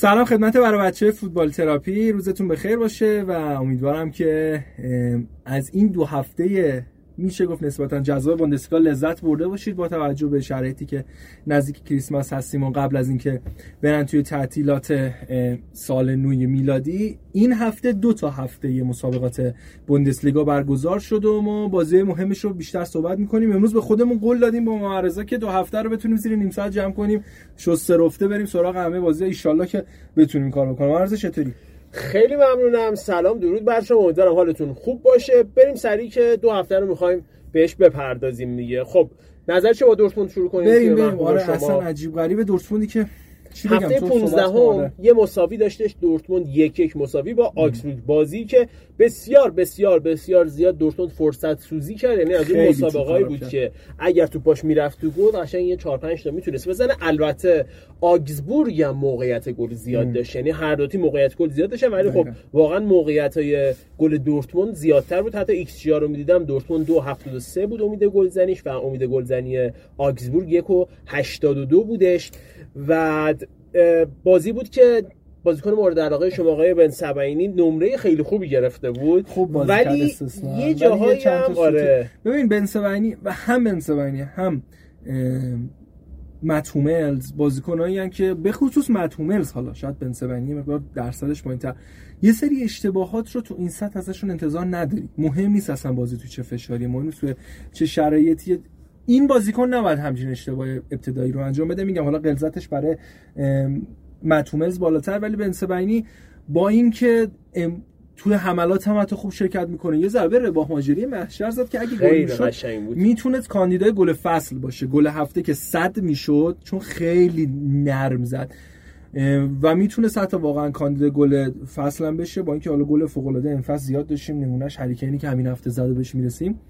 سلام خدمت برای بچه فوتبال تراپی. روزتون بخیر باشه و امیدوارم که از این دو هفته میشه گفت نسبتا جذاب بوندسلیگا لذت برده باشید با توجه به شرایطی که نزدیک کریسمس هستیم و قبل از اینکه برن توی تعطیلات سال نوی میلادی این هفته دو تا هفته مسابقات بوندسلیگا برگزار شد و ما بازی مهمش رو بیشتر صحبت می‌کنیم. امروز به خودمون قول دادیم با معرضا که دو هفته رو بتونیم زیر نیم ساعت جمع کنیم. شسته رفته بریم سراغ همه بازی ان که بتونیم کار بکنیم. معرض چطوری؟ خیلی ممنونم. سلام درود بر شما. امیدوارم حالتون خوب باشه. بریم سریع که دو هفته رو می‌خوایم بهش بپردازیم دیگه. خب نظر چه با دورتموند شروع کنیم؟ بریم بریم. آره اصلا عجیب غریب دورتموندی که هفته 15 هم یه مساوی داشتش دورتموند یک یک مساوی با آکسبورگ بازی که بسیار بسیار بسیار زیاد دورتموند فرصت سوزی کرد. یعنی از اون مسابقه‌ای بود که اگر توپاش می‌رفت تو گل قشنگ یه 4 5 تا می‌تونست بزنه. البته آگزبورگ هم موقعیت گل زیاد داشت. یعنی هر دو تیم موقعیت گل زیاد داشتن ولی خب واقعا موقعیت های گل دورتموند زیادتر بود. حتی ایکس جی رو می‌دیدم دورتموند 2.73 بود امید گلزنیش و امید گلزنی آگزبورگ 1.82 بودش. و بازی بود که بازیکن مورد علاقه شما آقای بن سبعینی نمره خیلی خوبی گرفته بود. خوب ولی یه جاهایی هم آره. ببین بن سبعینی و هم بن سبعینی هم متوملز بازیکنایی که به خصوص متوملز حالا شاید بن سبعینی مقدار درصدش پایینتر. یه سری اشتباهات رو تو این سطح ازشون انتظار نداری مهم نیست اصلا بازی تو چه فشاری مهم نیست تو چه شرایطی این بازیکن نباید همچین اشتباه ابتدایی رو انجام بده. میگم حالا قلزتش برای متومز بالاتر ولی بنسبینی با اینکه توی حملات هم حتی خوب شرکت می‌کنه. یه ضربه رباه ماجری محشر زد که اگه گل می‌شد می‌تونه کاندیدای گل فصل باشه. گل هفته که صد می‌شد چون خیلی نرم زد. و می‌تونه حتی واقعا کاندید گل فصل هم بشه. با اینکه حالا گل فوق العاده این فصل زیاد داشتیم نمونهش هریکینی که همین هفته زده بهش می‌رسیم.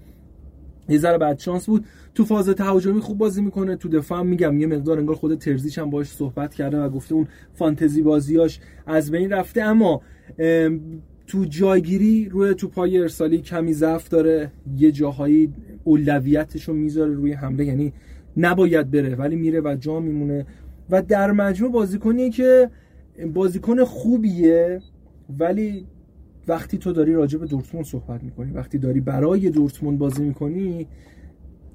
یه ذره بعد شانس بود. تو فاز تهاجمی خوب بازی می‌کنه. تو دفاع میگم یه مقدار انگار خود ترزیچ هم باش صحبت کرده و گفته اون فانتزی بازیاش از بین رفته. اما تو جایگیری روی تو پای ارسالی کمی ضعف داره. یه جاهایی اولویتش رو می‌ذاره روی حمله. یعنی نباید بره ولی میره و جا میمونه. و در مجموع بازیکنیه که بازیکن خوبیه ولی وقتی تو داری راجع به دورتموند صحبت می‌کنی وقتی داری برای دورتموند بازی می‌کنی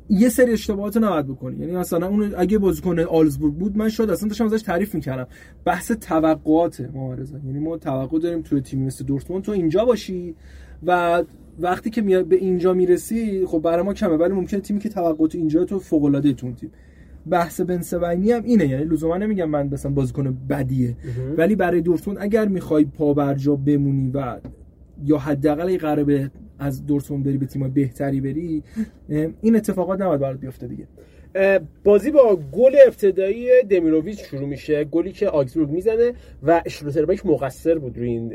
یه سری اشتباهات نباید بکنی. یعنی مثلا اون اگه بازیکن آلزبورگ بود من شاید اصلا داشتم ازش تعریف می‌کردم. بحث توقعات معارضه یعنی ما توقع داریم توی تیمی مثل دورتموند تو اینجا باشی و وقتی که به اینجا می‌رسی خب برای ما کمه ولی ممکنه تیمی که توقعات اینجا تو فوق العاده تیم. بحث بنسوینی هم اینه. یعنی لزوما نمیگم من مثلا بازیکن بدیه. ولی برای دورتموند اگر می‌خوای پا برجا بمونی و یا حداقل قراره از دورتموند بری به تیم بهتری بری این اتفاقات نباید برات بیفته دیگه. بازی با گل ابتدایی دمیروویچ شروع میشه. گلی که آگزبورگ می‌زنه و اشلوتربک مقصر بود روی این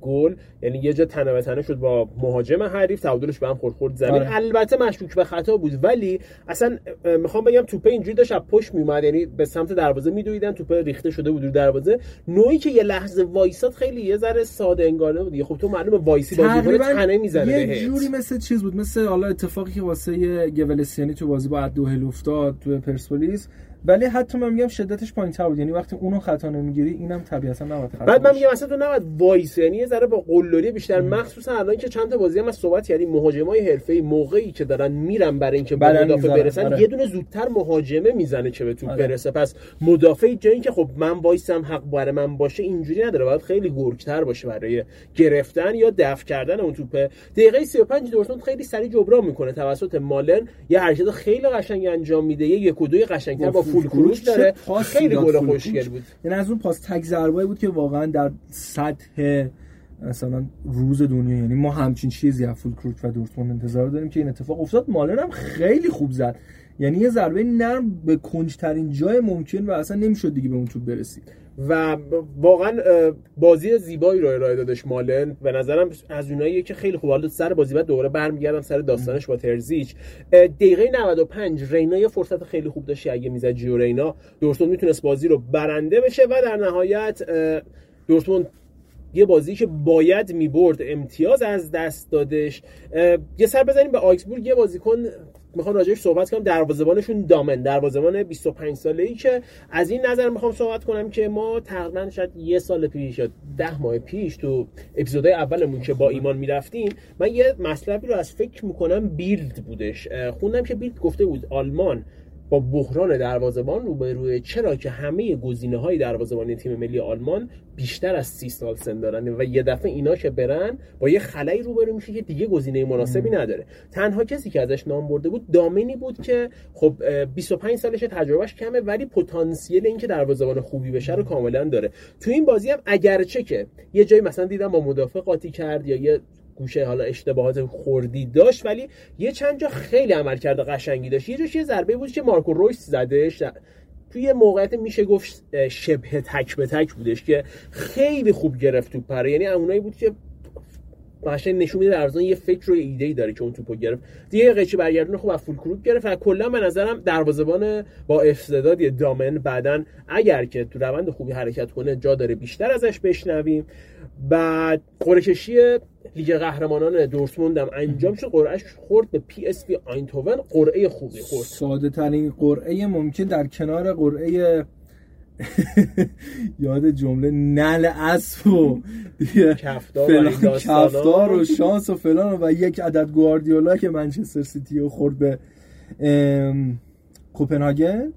گل. یعنی یه جا تنه به تنه شد با مهاجم حریف تعادلش به هم خورد خورد زمین. آره. البته مشکوک به خطا بود. ولی اصلا می‌خوام بگم توپه اینجوری داشت از پشت میومد یعنی به سمت دروازه میدویدن. توپه ریخته شده بود رو دروازه. نوعی که یه لحظه وایساد خیلی یه ذره ساده انگاره بود. خب تو معلومه وایسی بازی تنه می‌زنه یه جوری مثل چیز بود. مثل حالا اتفاقی که واسه گولسیانی تو بازی با الدحیل افتاد تو پرسپولیس. ولی حتی من میگم شدتش پایین تر بود. یعنی وقتی اونو خطا نمی‌گیری اینم طبیعتا نباید خطا بعد من میگم اصلا تو نباید وایس. یعنی یه ذره با قلدری بیشتر. مخصوصا الان که چند تا بازی هم از صحبت کردیم مهاجمای حرفه‌ای موقعی که دارن میرن برای اینکه به مدافع برسن آره. یه دونه زودتر مهاجمه می‌زنه که به تو آره. برسه. پس مدافع جایی که خب من وایسم حق برای من باشه اینجوری نداره. باید خیلی گرگتر باشه برای گرفتن یا دفع کردن اون توپه دقیقه 35 دورتموند خیلی سریع جبران می‌کنه توسط مالن. یه حرکت خیلی قشنگ انجام میده. یه یک و دوی قشنگتر با فول کروش داره. خیلی گل خوشگل بود. یعنی از اون پاس تک ضربه بود که واقعا در سطح مثلا روز دنیا یعنی ما همچین چیزی از فول کروش و دورتموند انتظار داریم که این اتفاق افتاد. مالر هم خیلی خوب زد. یعنی یه ضربه نرم به کنجترین جای ممکن و اصلا نمی‌شد دیگه به اون توپ برسید. و واقعا بازی زیبایی رو ارائه دادش مالن. به نظرم از اونایی که خیلی خوب. حالا سر بازی بعد دوباره برمیگردم سر داستانش با ترزیچ. دقیقه 95 رینا یه فرصت خیلی خوب داشت اگه می‌زد جیو رینا. دورتموند می‌تونست بازی رو برنده بشه و در نهایت دورتموند یه بازی که باید می‌برد امتیاز از دست دادش. یه سر بزنیم به آکسبورگ یه بازیکن می‌خوام راجعش صحبت کنم. دروازه‌بانشون دامن. دروازه‌بان 25 ساله ای که از این نظر می‌خوام صحبت کنم که ما تقریبا شاید یه سال پیش یا ده ماه پیش تو اپیزودهای اولمون که با ایمان می‌رفتیم من یه مطلبی رو از فکر می‌کنم بیلد بودش. خوندم که بیلد گفته بود آلمان با بحران دروازه‌بان روبروه چرا که همه گزینه های دروازه‌بانی تیم ملی آلمان بیشتر از سی سال سن دارن و یه دفعه اینا که برن با یه خلایی روبرو میشه که دیگه گزینه مناسبی نداره. تنها کسی که ازش نام برده بود دامنی بود که خب 25 سالش تجربهش کمه ولی پتانسیل اینکه دروازه‌بان خوبی بشه رو کاملا داره. تو این بازی هم اگرچه که یه جایی مثلا دیدم با مدافع قاطی کرد یا یه گوشه حالا اشتباهات خوردی داشت ولی یه چند جا خیلی عمل کرده قشنگی داشت. یه جاش یه ضربه بود که مارکو رویس زدش توی موقعیت میشه گفت شبه تک به تک بودش که خیلی خوب گرفت تو پره یعنی اونایی بود که قشنگ نشون میده در یه فکر و ایده ای داره که اون توپو گرفت. دیگه قیچی برگردون خوب از فول کروک گرفت. و کلا به نظرم دروازه‌بان با استعداد دامن بعدن اگر که تو روند خوبی حرکت کنه جا داره بیشتر ازش بشنویم. بعد قرعه لیگ قهرمانان دورتموند هم انجام شد. قرعهش خورد به پی اس وی آیندهوون قرعه خوبی خورد. ساده ترین قرعه ممکن در کنار قرعه یاد جمله نل اسب و کفتار و شانس و فلان و یک عدد گواردیولا که منچستر سیتی رو خورد به کوپنهاگن.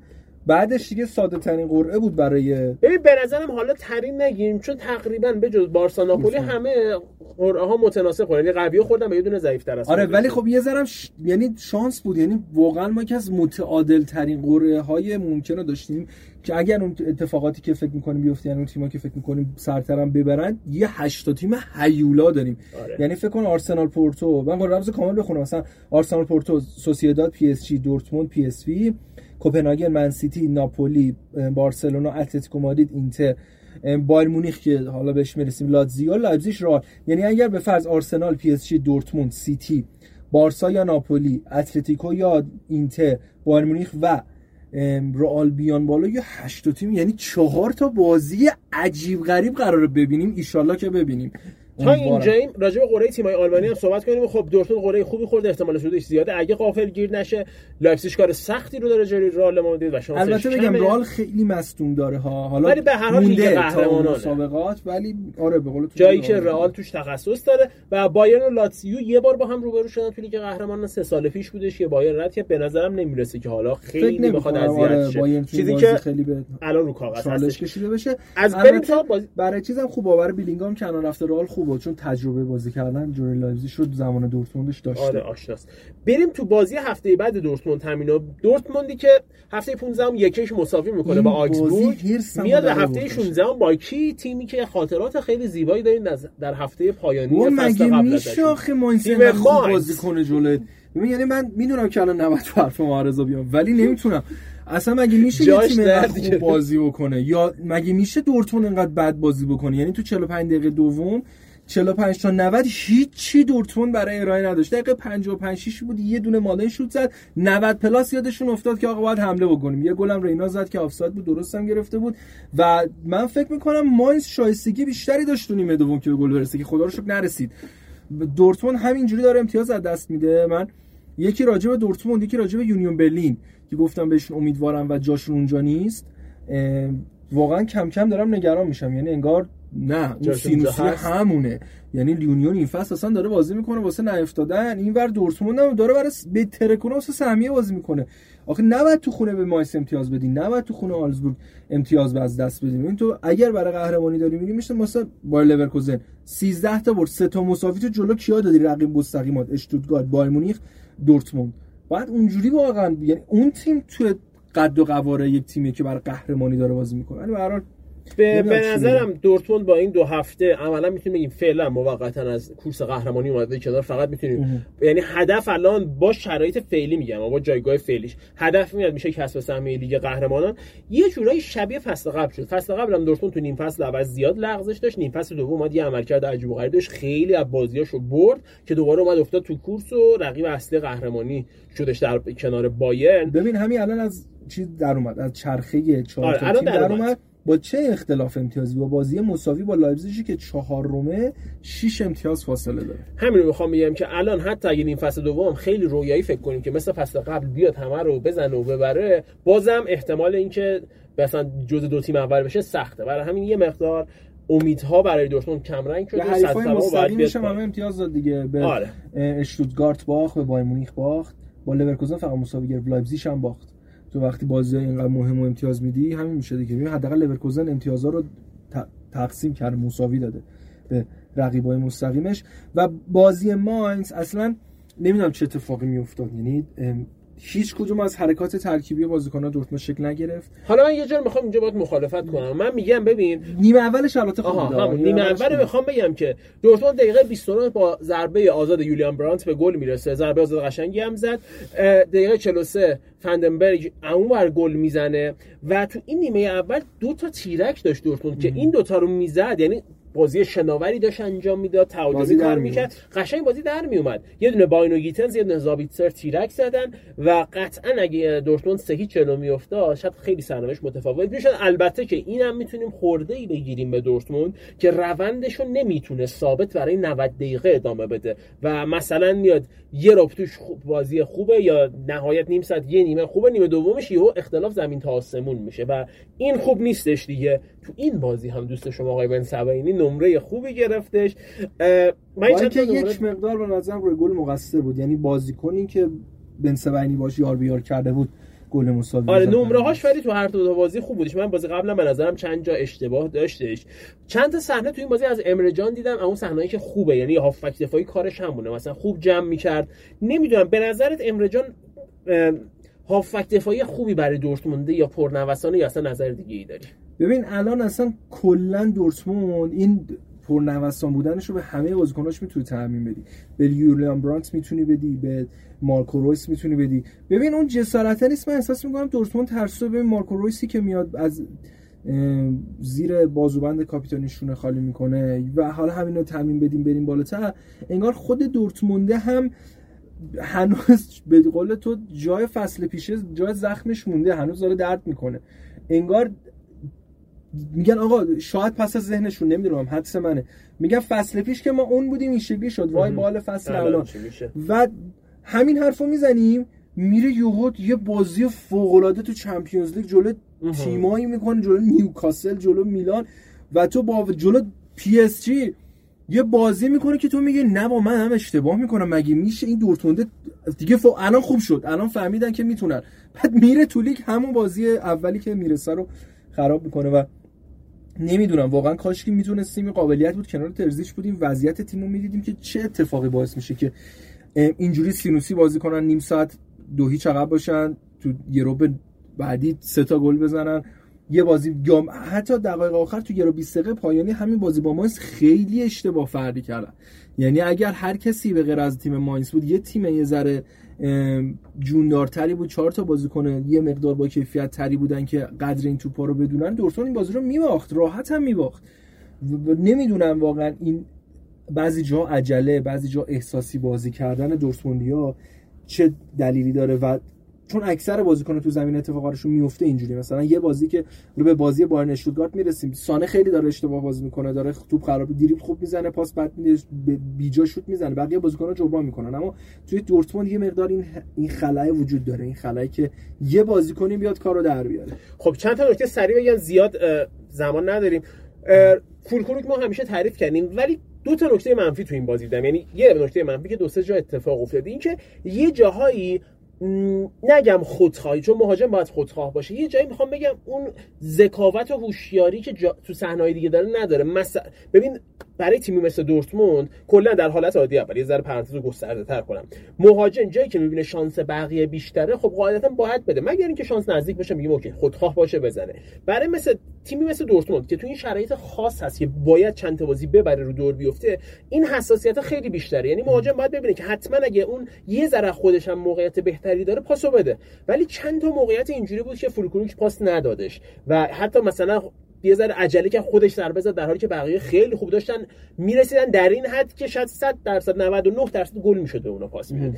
بعدش دیگه ساده ترین قرعه بود برای ببین به نظرم حالا ترین نگیریم چون تقریبا به جز بارسا ناپولی همه قرعه ها متناسب خورد یعنی قوی خوردن به یه دونه ضعیف تر آره ولی خب یه ذره ش... یعنی شانس بود. یعنی واقعا ما که از متعادل ترین قرعه های ممکنه داشتیم که اگر اون اتفاقاتی که فکر می‌کنیم بیفته یعنی اون تیم‌ها که فکر می‌کنیم سرترم ببرن یه هشت تیم هیولا داریم. آره. یعنی فکر کن آرسنال پورتو. من قرعه کامل بخونم. مثلا آرسنال پورتو سوسییداد پی اس جی دورتموند پی اس وی. کوپنهاگن منسیتی ناپولی بارسلونا اتلتیکو مادرید اینتر بایرن مونیخ که حالا بهش می‌رسیم لاتزیو. لایپزیگ رئال. یعنی اگر به فرض آرسنال پی اس جی دورتموند سیتی بارسا یا ناپولی اتلتیکو یا اینتر بایرن مونیخ و رئال بیان بالا یه هشت تیم یعنی چهار تا بازی عجیب غریب قراره ببینیم. ایشالله که ببینیم. تا اینجاییم راجع به قرعه تیم‌های آلمانی هم صحبت کنیم. خب دورتموند قرعه خوبی خورده احتمال سودش زیاده. اگه غافلگیر نشه لایپزیگ کار سختی رو داره جلوی رئال مادرید و شانسش البته بگم رئال خیلی مصدوم داره ها. حالا ولی به هر حال لیگ قهرمانان مسابقات ولی آره به قول جایی که رئال توش تخصص داره و بایرن و لاتزیو یه بار با هم روبرو شدن تو لیگ قهرمانان. سه سال پیش بودش که بایرن رد که به نظرم نمی‌رسه که حالا خیلی بخواد اذیت آره، شه. چیزی که خیلی به الان رو کاغذ هستش. کشیده بشه. از بریم تا برای چیزم خوب باور بیلینگام کنار رفته رئال خوبه چون تجربه بازی کردن جوری لایپزیگ شد زمان دورتموندش داشته. آره آشناست. بریم تو بازی هفته بعد دورتموند تامینو دورتموندی که هفته 15 هم یکیش مساوی می‌کنه با آکسبورگ. میاد به هفته 16 با کی تیمی که خاطرات خیلی زیبایی دارین در هفته پایانی فصل قبل میشه آخه ماینسن خوب بازی کنه جلوی؟ یعنی من می‌دونم که الان نباید تو حرف معارضه بیام ولی نمی‌تونم. اصلا مگه میشه یه تیم خوب بازی بکنه؟ یا مگه میشه دورتموند انقدر بد بازی بکنه؟ یعنی تو 45 دقیقه دوم 45 تا 90 هیچی دورتموند برای ارائه نداشت. دقیقه 55 6 بود یه دونه مالن شوت زد. 90 پلاس یادشون افتاد که آقا باید حمله بکنیم. یه گلم رینا زد که آفساید بود درستم گرفته بود. و من فکر می‌کنم ماینز شایستگی بیشتری داشت تو نیمه دوم که به گل برسه که خدا رو شکر نرسید. دورتموند همینجوری داره امتیاز از دست میده. من یکی راجع به دورتموند یکی راجع به یونیون برلین که گفتم بهشون امیدوارم و جاشون اونجا نیست. واقعا کم کم دارم نگران میشم. یعنی انگار نه اون سینوسی همونه. یعنی یونیون این فصل اصلا داره بازی می‌کنه واسه نیفتادن. اینور دورتموند هم داره برای بهتره کنه واسه سهمیه بازی می‌کنه. آخه نباید تو خونه به ماینز امتیاز بدی نباید تو خونه آگزبورگ امتیاز به از دست بدیم این تو اگر برای قهرمانی داری میری میشه مثلا با لورکوزن. 13 تا برد. سه تا مساوی تو جلو کیا دادی؟ رقیب مستقیمات اشتوتگارت بایرن مونیخ دورتموند. بعد اونجوری واقعا یعنی اون تیم تو قد و قواره یک تیمی که برای قهرمانی داره بازی می‌کنه. یعنی به به, نظرم دورتموند با این دو هفته عملا می‌تونیم بگیم فعلا موقتا از کورس قهرمانی اومده کنار فقط می‌تونیم. یعنی هدف الان با شرایط فعلی میگم با جایگاه فعلیش. هدف میاد میشه کسب سهمیه لیگ قهرمانان. یه جورایی شبیه فصل قبل شد. فصل قبل هم دورتموند تو نیم فصل اول زیاد لغزش داشت. نیم فصل دوم اومد یه عملکرد عجیب و غریب داشت. خیلی از بازیاشو برد که دوباره اومد افتاد تو کورس و رقیب اصلی قهرمانی شدش در کنار بایرن. ببین همین الان از چیز در اومد از چرخه چهار آره، در اومد. با چه اختلاف امتیازی؟ با بازی مساوی با لایپزیگی که چهار رومه 6 امتیاز فاصله داره. همین رو می‌خوام بگم که الان حتی اگه این فصل دوم خیلی رویایی فکر کنیم که مثل فصل قبل بیاد همه رو بزنه و ببره بازم احتمال اینکه مثلا جز دو تیم اول بشه سخته. برای همین یه مقدار امیدها برای دورتموند کمرنگ شده. حریفای مستقیم میشه همه امتیاز داد دیگه. به آره. اشتوتگارت باخت به بایرن مونیخ باخت. با لورکوزن فقط مساوی گرفت. لایپزیگ هم باخت. تو وقتی بازی اینقدر مهم و امتیاز میدی همین میشه دیگه. ببین حداقل لورکوزن امتیازها رو تقسیم کرده مساوی داده به رقیبای مستقیمش. و بازی ماینز اصلا نمی‌دونم چه اتفاقی میافتاد. یعنی هیچ کدوم از حرکات ترکیبی بازیکن‌های دورتموند شکل نگرفت. حالا من یه جور می‌خوام اینجا باید مخالفت کنم. من میگم ببین نیمه اولش البته خوب همون. نیمه اول می‌خوام بگم که دورتموند دقیقه 29 با ضربه آزاد یولیان برانت به گل می‌رسه. ضربه آزاد قشنگی هم زد. دقیقه 43 فندنبرگ اونور گل می‌زنه. و تو این نیمه اول دو تا تیرک داشت دورتموند که این دوتا رو می‌زد. یعنی بازی شناوری داشت انجام می‌داد تعادلی کار می‌کرد. قشنگ بازی در میومد یه دونه باینو گیتنز یه دونه زابیتسر تیرک زدن و قطعا اگه دورتموند سه هیچ جلو میافتاد شاید خیلی سرنوشت متفاوت می‌شد البته که اینم می‌تونیم خورده ای بگیریم به دورتموند که روندش رو نمی‌تونه ثابت برای 90 دقیقه ادامه بده. و مثلا میاد یه رب توش خوب بازی خوبه یا نهایت نیم ساعت یه نیمه خوبه نیمه دومش یهو اختلاف زمین تا آسمون میشه و این خوب نیستش دیگه. تو این بازی هم دوست شما آقای بن سباینی نمره خوبی گرفتش. من چند که یک مقدار به نظرم روی گل مقصر بود. یعنی بازیکنی که بن سباینی باش یار بیار کرده بود گل مساوی آره نمره هاش ولی تو هر دو بازی خوب بودش. من بازی قبلا به نظرم چند جا اشتباه داشتش. چند تا صحنه تو این بازی از امره جان دیدم اون صحنه‌ای که خوبه. یعنی هافک دفاعی کارش همونه. مثلا خوب جمع می‌کرد. نمی‌دونم به نظرت امره جان هافک دفاعی خوبی برای دورتمونده یا پرنوسانه یا اصلا نظر دیگه ای داری؟ ببین الان اصلا کلا دورتموند این پرنوسان بودنش رو به همه بازیکناش می‌تونی تعمین بدی. به یولیان برانت می‌تونی بدی به مارکو رویس می‌تونی بدی. ببین اون جسارت نیست من احساس می‌کنم دورتموند ترسو به مارکو رویسی که میاد از زیر بازوبند کاپیتانیشونه خالی می‌کنه و حالا همین رو تعمین بدیم بریم بالاتر. انگار خود دورتمونده هم هنوز به قول تو جای فصل پیشه جای زخمش مونده هنوز داره درد می‌کنه. انگار میگن آقا شاید پس از ذهنشون نمی‌دونم حدس منه. میگن فصل پیش که ما اون بودیم این شکلی شد. وای بال فصل الان. و همین حرفو می‌زنیم میره یوهود یه بازی فوق العاده تو چمپیونز لیگ جلو تیمایی می‌کنه جلو نیوکاسل جلو میلان و تو با جلو پی اس جی یه بازی می‌کنه که تو میگه نه با من هم اشتباه می‌کنم مگه میشه این دورتونده دیگه فو... الان خوب شد الان فهمیدن که می‌تونن. بعد میره تو لیگ همون بازی اولی که می‌رسه رو خراب می‌کنه و نمی‌دونم. واقعا کاش که می‌تونستیم قابلیت بود. کنار ترزیش بودیم. وضعیت تیمو می‌دیدیم که چه اتفاقی باعث میشه که اینجوری سینوسی بازی کنن نیم ساعت دو هیچ عقب باشن تو یه روب بعدی سه تا گل بزنن. یه بازی یا حتی دقایق آخر تو یورو 20 دقیقه پایانی همین بازی با ماینز خیلی اشتباه فردی کردن. یعنی اگر هر کسی به غیر از تیم ماینز بود یه تیم یه ذره جوندارتری بود چهار تا بازیکن یه مقدار با کیفیت تری بودن که قدر این توپا رو بدونن. دورتون این بازی رو میباخت راحت هم میباخت. نمی‌دونم واقعا این بعضی جا عجله بعضی جا احساسی بازی کردن دورتموندیا چه دلیلی داره و چون اکثر بازیکن تو زمین اتفاقاشون میفته اینجوری مثلا یه بازی که رو به بازی بایرن اشتوتگارت می‌رسیم سانه خیلی داره اشتباه بازی می‌کنه داره توپ خراب دیریب خوب می‌زنه پاس میده بیجا شوت می‌زنه بقیه بازیکن‌ها جبران می‌کنن. اما توی دورتموند یه مقدار این این خلای وجود داره این خلایی که یه بازیکنی بیاد کارو در بیاره. خب چند تا نکته سریع بگم زیاد زمان نداریم. فولکروک ما همیشه تعریف کردیم ولی دو تا نکته منفی تو این بازی دیدم. یعنی یه نکته منفی که دو سه جا اتفاق افتاده. این که یه جاهایی نگم خودخواهی چون مهاجم باید خودخواه باشه. یه جایی می‌خوام بگم اون ذکاوت و هوشیاری که جا... تو صحنه‌های دیگه داره نداره. مثلا ببین برای تیمی مثل دورتموند کلا در حالت عادی اول. یه ذره پرانتز رو گسترده تر کنم. مهاجم جایی که می‌بینه شانس بقیه بیشتره خب قاعدتا باید بده. مگر اینکه شانس نزدیک بشه میگیم اوکی خودخواه باشه بزنه. برای مثل تیمی مثل دورتموند که تو این شرایط خاص هست که باید چند تا بازی ببره رو دور بیفته این حساسیت خیلی بیشتره. یعنی مهاجم باید ببینه که حتما اگه اون یه ذره خودش هم موقعیت بهتری داره پاسو بده. ولی چند تا موقعیت اینجوری بود که فولکروک پاس ندادش. و حتی مثلا یه ذره عجله که خودش ضربه زد در حالی که بقیه خیلی خوب داشتن. می‌رسیدن در این حد که شاید 100 درصد 99 درصد گل می‌شد به اونا پاس می‌داد.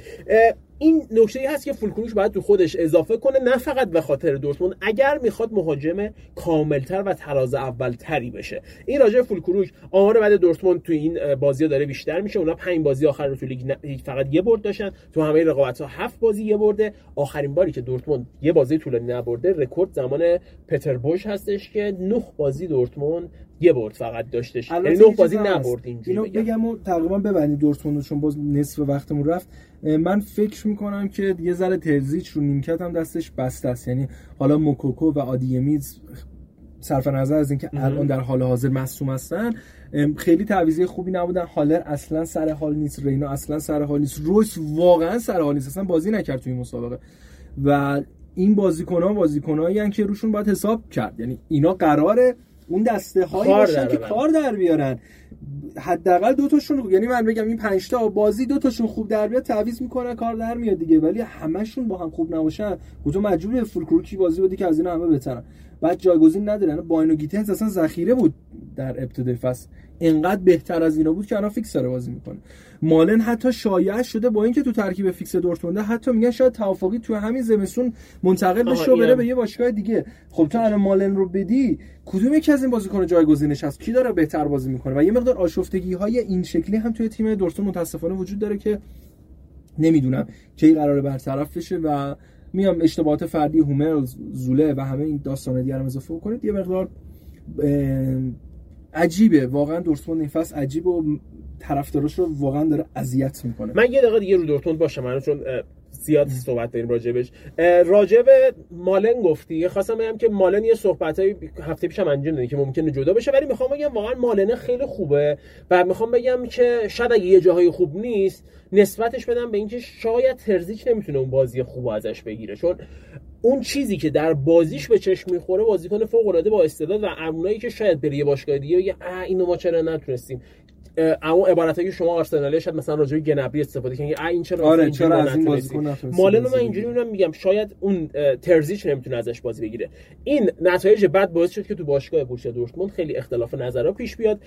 این نکته ای هست که فولکروش باید تو خودش اضافه کنه نه فقط به خاطر دورتموند. اگر می‌خواد مهاجم کاملتر و تراز اولتری بشه. این راجع فولکروش آمار بعد دورتموند تو این بازی داره بیشتر میشه. اونا پنج بازی آخر رو تو لیگ فقط یه برد داشتن. تو همه رقابت ها هفت بازی یه برده. آخرین باری که دورتموند یه بازی طولانی نبرده رکورد زمان پتر بوس هستش که نه بازی دورتموند یه برد فقط داشتش. یعنی نه بازی نبرد اینجوری اینو بگم. و تقریبا ببندید دورتموند چون باز نصف وقتمون رفت. من فکر می‌کنم که یه ذره ترزیچ رو نیمکت هم دستش بسته است. یعنی حالا موکوکو و آدیمی از صرف نظر از اینکه الان در حال حاضر مصدوم هستن خیلی تعویضی خوبی نبودن. هالر اصلا سر حال نیست. رینا اصلا سر حال نیست. رویس واقعا سر حال نیست. اصلا بازی نکرد توی مسابقه. و این بازیکن ها بازیکن که روشون باید حساب کرد. یعنی اینا قراره اون دسته هایی باشن که کار در بیارن. حداقل دو تاشون یعنی من بگم این 5 تا بازی دو تاشون خوب در بیاد تعویض می‌کنه کار در میاد دیگه. ولی همشون با هم خوب نباشن. کجا مجبوری فول کروکی بازی بودی که از این همه بهترن بعد جایگزین نداره. یعنی باینو گیتنز اصلا ذخیره بود در ابتدای فصل. انقدر بهتر از اینا بود که الان فیکس داره بازی می‌کنه. مالن حتی شایعه شده با اینکه تو ترکیب فیکس دورتمونده حتی میگن شاید توافقی تو همین زمستون منتقل بشه و بره به یه باشگاه دیگه. خب تو الان مالن رو بدی کدوم یکی از این بازیکن جایگزینش هست کی داره بهتر بازی می‌کنه؟ و یه مقدار آشفتگی های این شکلی هم توی تیم دورتموند متاسفانه وجود داره که نمی‌دونم کی قراره برطرف بشه و میام اشتباهات فردی هوملز زوله و همه این داستان دیگه رو اضافه کنید یه مقدار عجیبه. واقعا دورتموند این فصل عجیب و طرفداراش رو واقعا داره اذیت می‌کنه. من یه دقیقه دیگه رو دورتموند باشم. من چون زیاد صحبت داریم راجبش. راجب مالن گفتی. خواستم بگم که مالن یه صحبت های هفته پیشم انجام دادی که ممکنه جدا بشه ولی می‌خوام بگم واقعا مالن خیلی خوبه. و می‌خوام بگم که شاید اگه یه جاهای خوب نیست نسبتش بدم به اینکه شاید ترزیچ نمی‌تونه اون بازی خوب ازش بگیره. چون اون چیزی که در بازیش به چشم می‌خوره بازیکن فوق العاده با استعداد و اونایی که شاید بری یه باشگاه دیگه بگه اینو ما چرا نتونستیم؟ اما عبارتی که شما آرسنالی شاید مثلا راجع گنبری استفاده کنید این چرا آره چرا از این بازیکن مالن من اینجوری میگم میگم شاید اون ترزیچ نمی‌تونه ازش بازی بگیره. این نتایج بد باعث شد که تو باشگاه بورسیا دورتموند خیلی اختلاف نظرها پیش بیاد.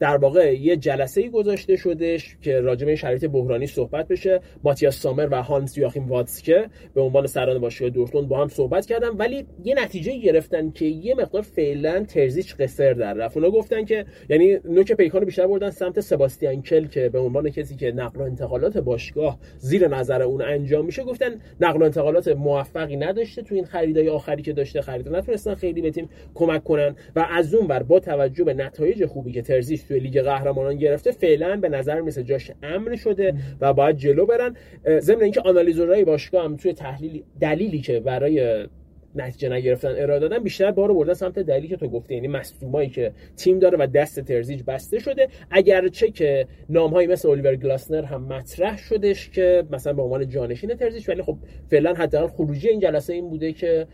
در واقع یه جلسه ای گذاشته شدش که راجع به شرایط بحرانی صحبت بشه. ماتیاس سامر و هانس یاخیم واتسکه به عنوان سران باشگاه دورتموند با هم صحبت کردن ولی یه نتیجه گرفتن که یه مقدار فعلا ترزیچ قصر در رفت. اونا گفتن که یعنی نوک پیکان بیشتر بردن سمت سباستیان کل که به عنوان کسی که نقل و انتقالات باشگاه زیر نظر اون انجام میشه گفتن نقل و انتقالات موفقی نداشته تو این خریدای آخری که داشته خرید نتونستن خیلی به تیم کمک کنن. و از اون ور با توجه به نتایج خوبی که ترزیچ توی لیگ قهرمانان گرفته فعلا به نظر میسه جاش امن شده و باید جلو برن. ضمن اینکه آنالیزورهای باشگاه هم توی تحلیل دلیلی که برای نتیجه نگرفتن ارائه دادن بیشتر بارو بردن سمت دلیلی که تو گفتی یعنی مصدومایی که تیم داره و دست ترزیج بسته شده. اگرچه که نامهایی مثل الیور گلاسنر هم مطرح شدش که مثلا به عنوان جانشین ترزیج ولی خب فعلا حداقل خروجی این جلسه این بوده که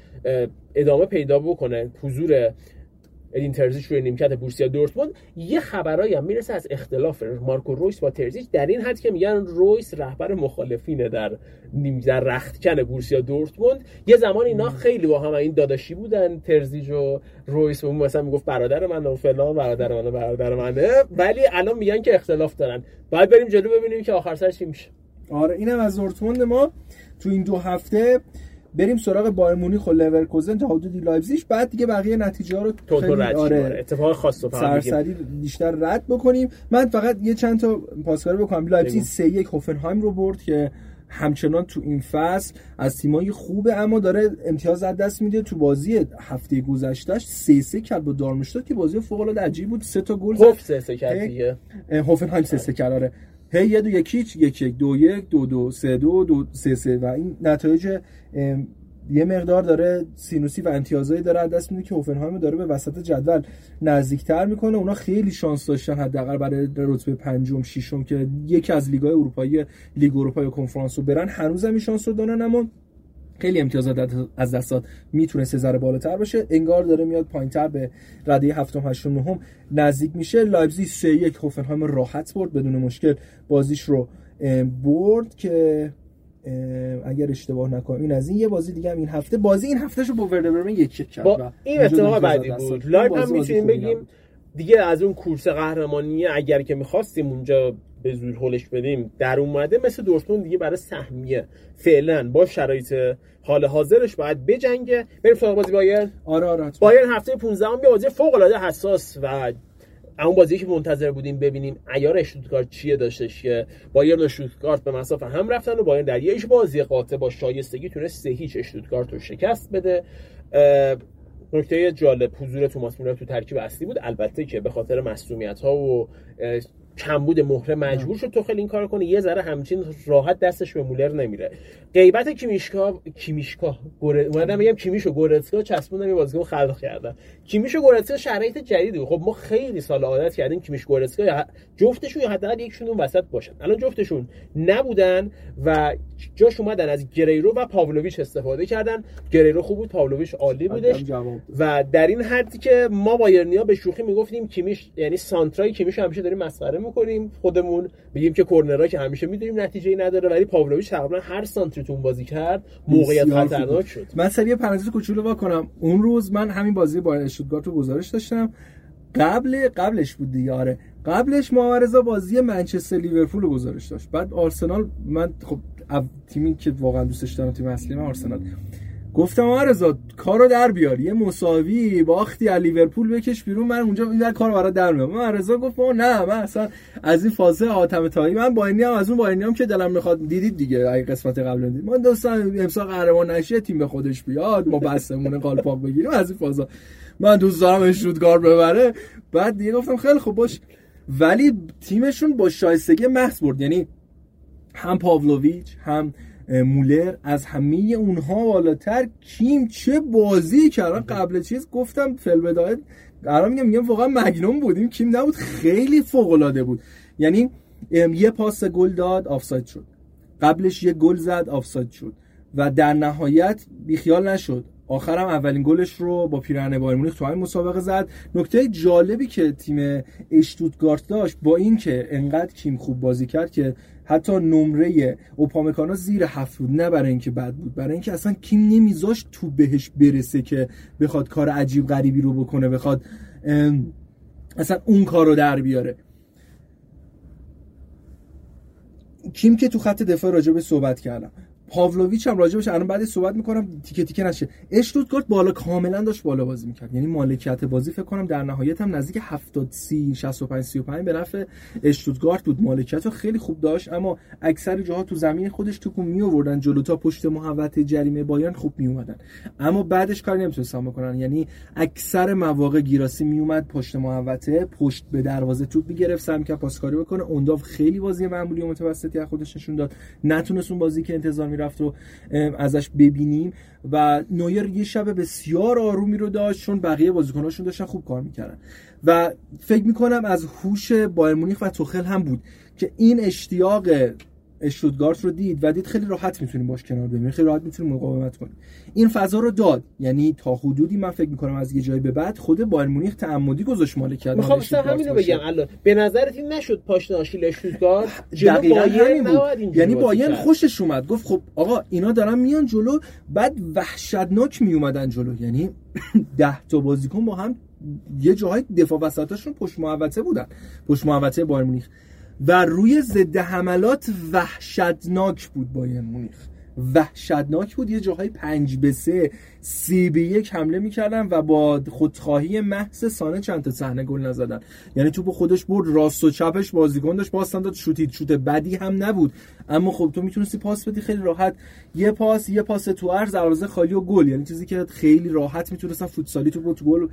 ادامه پیدا بکنه حضور ادین ترزیچ روی نیمکت بورسیا دورتموند. یه خبرایی هم می‌رسه از اختلاف مارکو رویس با ترزیچ. در این حد که میگن رویس رهبر مخالفینه در نیم در رختکن بورسیا دورتموند. یه زمان اینا خیلی با هم این داداشی بودن ترزیچ و رویس. و مثلا می‌گفت برادر من و فلان برادر من و برادر منه. ولی الان میگن که اختلاف دارن. بعد بریم جلو ببینیم که آخر سرش چی میشه. آره اینم از دورتموند ما. تو این دو هفته بریم سراغ بایرن مونیخ و لورکوزن تا حدودی لایپزیگ. بعد دیگه بقیه نتیجه رو خیلی آره اتفاق خاص رو سرسری بیشتر رد بکنیم. من فقط یه چند تا پاسکاری بکنم. لایپزیگ 3 1 هوفنهایم رو برد که همچنان تو این فصل از تیمای خوبه اما داره امتیاز از دست میده. تو بازی هفته گذشتهش سه سه کرد با دارمشتاد که بازی فوق العاده عجیب بود. سه تا گل زد. سه سه کرد دیگه. هوفنهایم سه سه کرد آره. هی یه دو یک هیچ یک یک دو یک دو دو سه دو دو سه سه. و این نتایج یه مقدار داره سینوسی و امتیازایی داره دست میده که هوفنهایم داره به وسط جدول نزدیکتر می‌کنه. اونا خیلی شانس داشتن حداقل برای رتبه پنجم ششم که یکی از لیگ‌های اروپایی لیگ اروپا کنفرانس رو برن. هنوز هم شانس رو دارن اما خیلی امتیازات از دست داد. می‌تونه سه بالاتر باشه. انگار داره میاد پایینتر به رده هفتم هشتم نهم نزدیک میشه. لایپزیگ 3 1 هوفنهایم راحت برد بدون مشکل بازیش رو برد که اگر اشتباه نکنم این از این یه بازی دیگه هم این هفته. بازی این هفتهشو با وردر برمن یک یک کرد با این اتفاق بعدی بود. لایپزیگ هم می‌تونیم بگیم دیگه از اون کورس قهرمانی اگر که می‌خواستیم اونجا به زور هولش بدیم در اومده مثل دورتموند دیگه برای سهمیه. فعلا با شرایط حال حاضرش باید بجنگه. بریم سراغ بازی بایر آره آره بایر هفته 15 هم بازی فوق العاده حساس و اون بازی که منتظر بودیم ببینیم عیار اشتوتگارت چیه داشتش که بایرن و اشتوتگارت به مسافه هم رفتن و بایرن در یک بازی قاطع با شایستگی تونست سه هیچ اشتوتگارت رو شکست بده. نکته جالب حضور توماس مولر تو ترکیب اصلی بود. البته که به خاطر مسئولیت ها و کمبود مهره مجبور شد توخل این کار کنه. یه ذره همچین راحت دستش به مولر نمیره. غیبت کیمیشکا کیمیشکا گور اومدم بگم کیمیش و گورتسکا چسبوندم یه بازیکن خلق کردم. کیمیش و گورتسکا شرایط جدیدی خب ما خیلی سال عادت کردیم کیمیش گورتسکا جفتشون یا حداقل یکشون اون وسط باشن. الان جفتشون نبودن و جاش اومدن از گریرو و پاولویچ استفاده کردن. گریرو خوب بود پاولویچ عالی بودش. و در این حدی که ما بایرنیا به شوخی می‌گفتیم کیمیش یعنی سانترای کیمیش همیشه داریم مسخره می‌کنیم خودمون. بگیم که کورنرها که همیشه می‌دونیم نتیجه ای نداره ولی پاولویچ تقریبا هر سانتری بازی کرد موقعیت خطرناک شد. من سری پرانتز کوچولو وا کنم. اون روز من همین بازی با اشتوتگارت رو گزارش داشتم. قبل قبلش بود دیگه آره. قبلش محمد بازی منچستر لیورپول رو گزارش داشت. بعد آرسنال من خب تیمی که واقعا دوستش دارم تیم اصلی من آرسنال. گفتم آرزا کارو در بیار. یه مساوی باختی از لیورپول بکش بیرون. من اونجا این کارو برات در میارم. من رضا گفت نه من اصلا از این فازه حاتم تایی من با اینی هم از اون با اینی هم که دلم می‌خواد دیدید دیگه اگه قسمت قبل دید من دوستان امسال قهرمان نشه تیم به خودش بیاد ما بسمون قالپاک بگیریم از این فازا من دوست دارم شوتگار ببره. بعد دیگه گفتم خیلی خوب باش. ولی تیمشون با شایستگی محض برد. یعنی هم پاولویچ هم مولر از همه اونها بالاتر کیم چه بازی کردن قبل چیز گفتم فل بدایت قرار میگم میگم واقعا مگنون بودیم. کیم نبود خیلی فوق العاده بود. یعنی یه پاس گل داد آفساید شد. قبلش یه گل زد آفساید شد. و در نهایت بیخیال نشد. آخرم اولین گلش رو با پیرهن بایر مونیخ تو همین مسابقه زد. نکته جالبی که تیم اشتوتگارت داشت با اینکه انقدر کیم خوب بازی کرد که حتی نمره اوپامکانا زیر هفت بود نه برای اینکه بد بود برای اینکه اصلا کیم نمیذاشت تو بهش برسه که بخواد کار عجیب غریبی رو بکنه بخواد اصلا اون کار رو در بیاره. کیم که تو خط دفاع راجع به صحبت کردم. پاولویچ هم راجبش الان بعد صحبت می‌کنم تیکه تیکه نشه. اشتوتگارت بالا کاملا داشت بالا بازی می‌کرد. یعنی مالکیت بازی فکر کنم در نهایت هم نزدیک 70 30 65 35 به نفع اشتوتگارت بود. مالکیت رو خیلی خوب داشت اما اکثر جاها تو زمین خودش توپو می آوردن جلو تا پشت محوطه جریمه بایرن خوب می اومدن اما بعدش کاری نمی‌تونستن بکنن. یعنی اکثر مواقع گیراسی می اومد پشت محوطه پشت به دروازه توپ می‌گرفت سعی می‌کرد پاسکاری بکنه. اونداف خیلی بازی معمولی و متوسطی از خودش نشون داد. نتونست اون بازی که انتظار می‌رفت رو ازش ببینیم و نویر یه شب بسیار آرومی رو داشت چون بقیه بازیکناشون داشتن خوب کار می‌کردن. و فکر می‌کنم از هوش بایر مونیخ و توخل هم بود که این اشتیاق اشتوتگارت رو دید و دید خیلی راحت می‌تونیم باش کنار بیم خیلی راحت می‌تونیم مقاومت کنیم این فضا رو داد. یعنی تا حدودی من فکر می‌کنم از یه جایی به بعد خود بایر مونیخ تعمدی گذاشت مالکیت می‌خوام همین رو بگم الان به نظرت این نشد پاشنه آشیل اشتوتگارت بود. یعنی بایر خوشش اومد. گفت خب آقا اینا دارن میان جلو بعد وحشتناک میومدن جلو. یعنی ده تا بازیکن با هم یه جاهای دفاع وسطاشون پشت محوطه بودن. پشت محوطه بایر مونیخ. و روی ضد حملات وحشتناک بود بایر مونیخ. وحشتناک بود. یه جاهای پنج به سه سی به یک حمله می‌کردن و با خودخواهی محض سانه چند تا صحنه گل نزدن. یعنی توپ خودش برد راست و چپش بازیکن داشت. باستان داد شوتید شوت بدی هم نبود. اما خب تو می‌تونستی پاس بدی خیلی راحت. یه پاس یه پاس تو عرض دروازه خالی و گل. یعنی چیزی که خیلی راحت می‌تونستن فوتسالی تو تو گل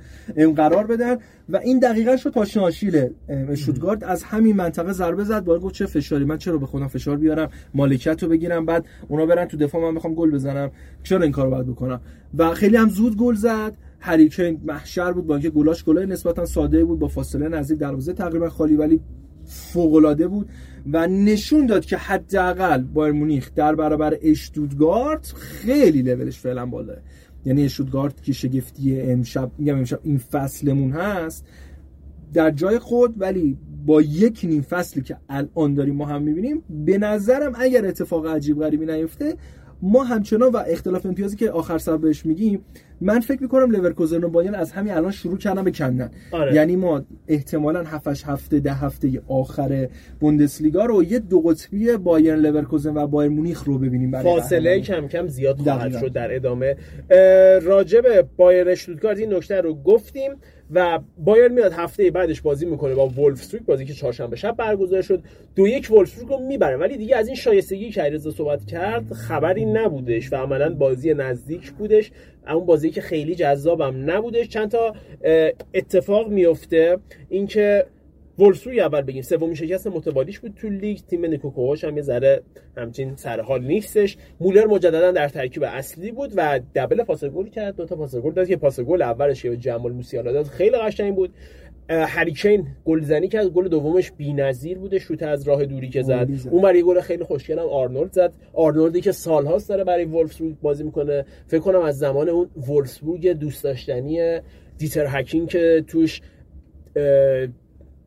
قرار بدن. و این دقیقا شد پاشناشیل شوتگارد. از همین منطقه ضربه زد. با گفت چه فشاری من چرا به خودم فشار بیارم؟ مالکیت رو بگیرم. بعد اونا برن دفاع من می‌خوام گل بزنم. چرا این کارو باید بکنم؟ و خیلی هم زود گل زد. هریکین محشر بود با اینکه گلاش گلای نسبتا ساده بود با فاصله نزدیک دروازه تقریبا خالی ولی فوق العاده بود. و نشون داد که حداقل بایر مونیخ در برابر اشتوتگارت خیلی لولش فعلا بالاه یعنی اشتوتگارت که شگفتی امشب میگم امشب این فصلمون هست در جای خود ولی با یک نیم فصلی که الان داریم ما هم می‌بینیم به نظرم اگر اتفاق عجیب غریبی نیفته ما همچنان و اختلاف امتیازی که آخر سر بهش میگیم من فکر می‌کنم لورکوزن و بایرن از همین الان شروع کردن به کندن. آره. یعنی ما احتمالا 7 هفته ده هفته آخر بوندسلیگا رو یه دو قطبی بایرن لورکوزن و بایر مونیخ رو ببینیم برای فاصله کم کم زیاد خواهد شد در ادامه. راجب بایرن اشتوتگارت این نکته رو گفتیم و بایرن میاد هفته بعدش بازی می‌کنه با ولفسبورگ بازی که چهارشنبه شب برگزار شد. دو یک ولفسبورگ رو می‌بره. ولی دیگه از این شایستگی که علیرضا صحبت کرد خبری نبودش و عملا بازی نزدیک بودش. اون بازی که خیلی جذابم نبودش. چند تا اتفاق میفته. اینکه ولسوی اول بگیم سومین شکست متوالیش بود تو لیگ. تیم نیکوکوهاش هم یه ذره همچین سرحال نیستش. مولر مجددا در ترکیب اصلی بود و دبل پاس گل کرد. دو تا پاس گل داد که پاس گل اولش به جمال موسیالا داد خیلی قشنگ بود. هری کین گلزنی کرد گل دومش بی‌نظیر بوده شوت از راه دوری که زد. اون یه گل خیلی خوشگل هم آرنولد زد. آرنولدی که سالهاست داره برای ولفسبورگ بازی می‌کنه. فکر کنم از زمان اون ولفسبورگ دوست داشتنی دیتر هکینگ که توش